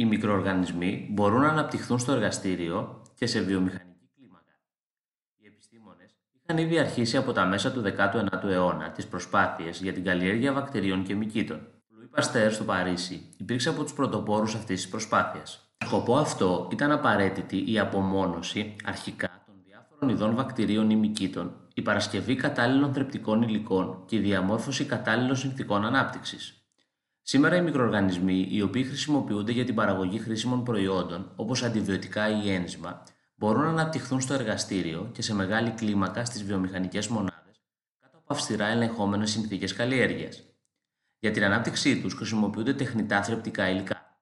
Οι μικροοργανισμοί μπορούν να αναπτυχθούν στο εργαστήριο και σε βιομηχανική κλίμακα. Οι επιστήμονες είχαν ήδη αρχίσει από τα μέσα του 19ου αιώνα τις προσπάθειες για την καλλιέργεια βακτηρίων και μυκήτων. Ο Λουί Παστέρ στο Παρίσι υπήρξε από τους πρωτοπόρους αυτής της προσπάθειας. Σκοπό αυτό ήταν απαραίτητη η απομόνωση αρχικά των διάφορων ειδών βακτηρίων ή μυκήτων, η παρασκευή κατάλληλων θρεπτικών υλικών και η διαμόρφωση κατάλληλων συνθηκών ανάπτυξης. Σήμερα οι μικροοργανισμοί, οι οποίοι χρησιμοποιούνται για την παραγωγή χρήσιμων προϊόντων, όπως αντιβιωτικά ή ένζημα, μπορούν να αναπτυχθούν στο εργαστήριο και σε μεγάλη κλίμακα στις βιομηχανικές μονάδες κάτω από αυστηρά ελεγχόμενες συνθήκες καλλιέργειας. Για την ανάπτυξή τους χρησιμοποιούνται τεχνητά θρεπτικά υλικά.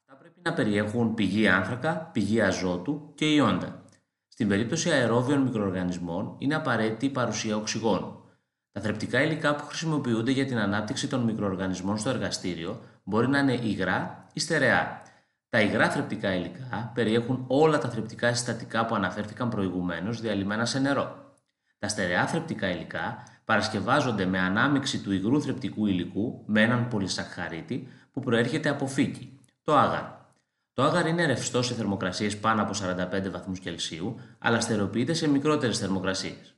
Αυτά πρέπει να περιέχουν πηγή άνθρακα, πηγή αζότου και ιόντα. Στην περίπτωση αερόβιων μικροοργανισμών είναι απαραίτητη η παρουσία οξυγόνου. Τα θρεπτικά υλικά που χρησιμοποιούνται για την ανάπτυξη των μικροοργανισμών στο εργαστήριο μπορεί να είναι υγρά ή στερεά. Τα υγρά θρεπτικά υλικά περιέχουν όλα τα θρεπτικά συστατικά που αναφέρθηκαν προηγουμένως διαλυμένα σε νερό. Τα στερεά θρεπτικά υλικά παρασκευάζονται με ανάμειξη του υγρού θρεπτικού υλικού με έναν πολυσαχαρίτη που προέρχεται από φύκη, το άγαρο. Το άγαρ είναι ρευστό σε θερμοκρασίες πάνω από 45 βαθμούς Κελσίου, αλλά στερεοποιείται σε μικρότερες θερμοκρασίες.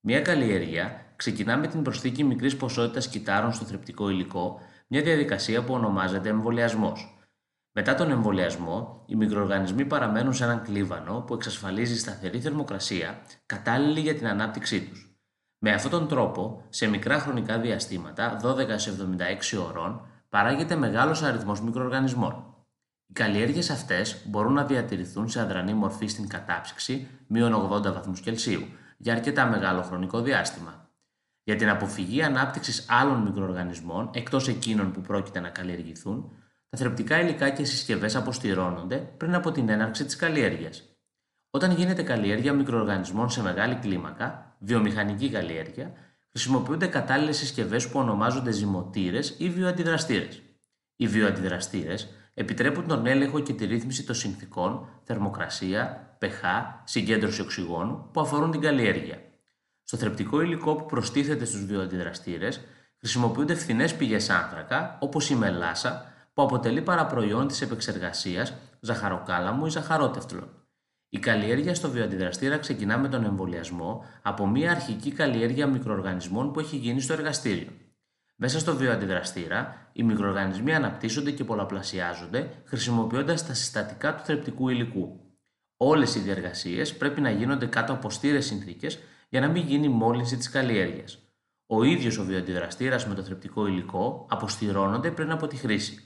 Μια καλλιέργεια ξεκινά με την προσθήκη μικρής ποσότητας κυτάρων στο θρεπτικό υλικό, μια διαδικασία που ονομάζεται εμβολιασμός. Μετά τον εμβολιασμό, οι μικροοργανισμοί παραμένουν σε έναν κλίβανο που εξασφαλίζει σταθερή θερμοκρασία, κατάλληλη για την ανάπτυξή τους. Με αυτόν τον τρόπο, σε μικρά χρονικά διαστήματα, 12 76 ώρων, παράγεται μεγάλος αριθμός μικροοργανισμών. Οι καλλιέργειες αυτές μπορούν να διατηρηθούν σε αδρανή μορφή στην κατάψυξη, μείον 80 βαθμούς Κελσίου, για αρκετά μεγάλο χρονικό διάστημα. Για την αποφυγή ανάπτυξης άλλων μικροοργανισμών εκτός εκείνων που πρόκειται να καλλιεργηθούν, τα θρεπτικά υλικά και συσκευές αποστηρώνονται πριν από την έναρξη της καλλιέργειας. Όταν γίνεται καλλιέργεια μικροοργανισμών σε μεγάλη κλίμακα, βιομηχανική καλλιέργεια, χρησιμοποιούνται κατάλληλες συσκευές που ονομάζονται ζυμωτήρες ή βιοαντιδραστήρες. Οι βιοαντιδραστήρες επιτρέπουν τον έλεγχο και τη ρύθμιση των συνθήκων, θερμοκρασία, pH, συγκέντρωση οξυγόνου που αφορούν την καλλιέργεια. Στο θρεπτικό υλικό που προστίθεται στους βιοαντιδραστήρε χρησιμοποιούνται φθηνές πηγές άνθρακα, όπως η μελάσα, που αποτελεί παραπροϊόν της επεξεργασίας ζαχαροκάλαμου ή ζαχαρότευτλων. Η καλλιέργεια στο βιοαντιδραστήρα ξεκινά με τον εμβολιασμό από μια αρχική καλλιέργεια μικροοργανισμών που έχει γίνει στο εργαστήριο. Μέσα στο βιοαντιδραστήρα, οι μικροοργανισμοί αναπτύσσονται και πολλαπλασιάζονται χρησιμοποιώντας τα συστατικά του θρεπτικού υλικού. Όλες οι διεργασίες πρέπει να γίνονται κάτω από στήρες συνθήκες για να μην γίνει μόλυνση της καλλιέργειας. Ο ίδιος ο βιοαντιδραστήρας με το θρεπτικό υλικό αποστηρώνονται πριν από τη χρήση.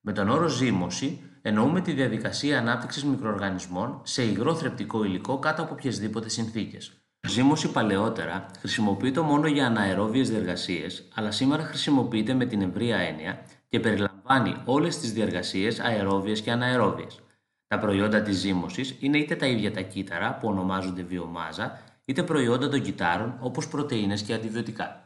Με τον όρο ζύμωση εννοούμε τη διαδικασία ανάπτυξης μικροοργανισμών σε υγρό θρεπτικό υλικό κάτω από οποιασδήποτε συνθήκες. Ζύμωση παλαιότερα χρησιμοποιείται μόνο για αναερόβιες διεργασίες, αλλά σήμερα χρησιμοποιείται με την ευρεία έννοια και περιλαμβάνει όλες τις διεργασίες αερόβιες και αναερόβιες. Τα προϊόντα της ζύμωσης είναι είτε τα ίδια τα κύτταρα που ονομάζονται βιομάζα, είτε προϊόντα των κυτάρων όπως πρωτενε και αντιβιωτικά.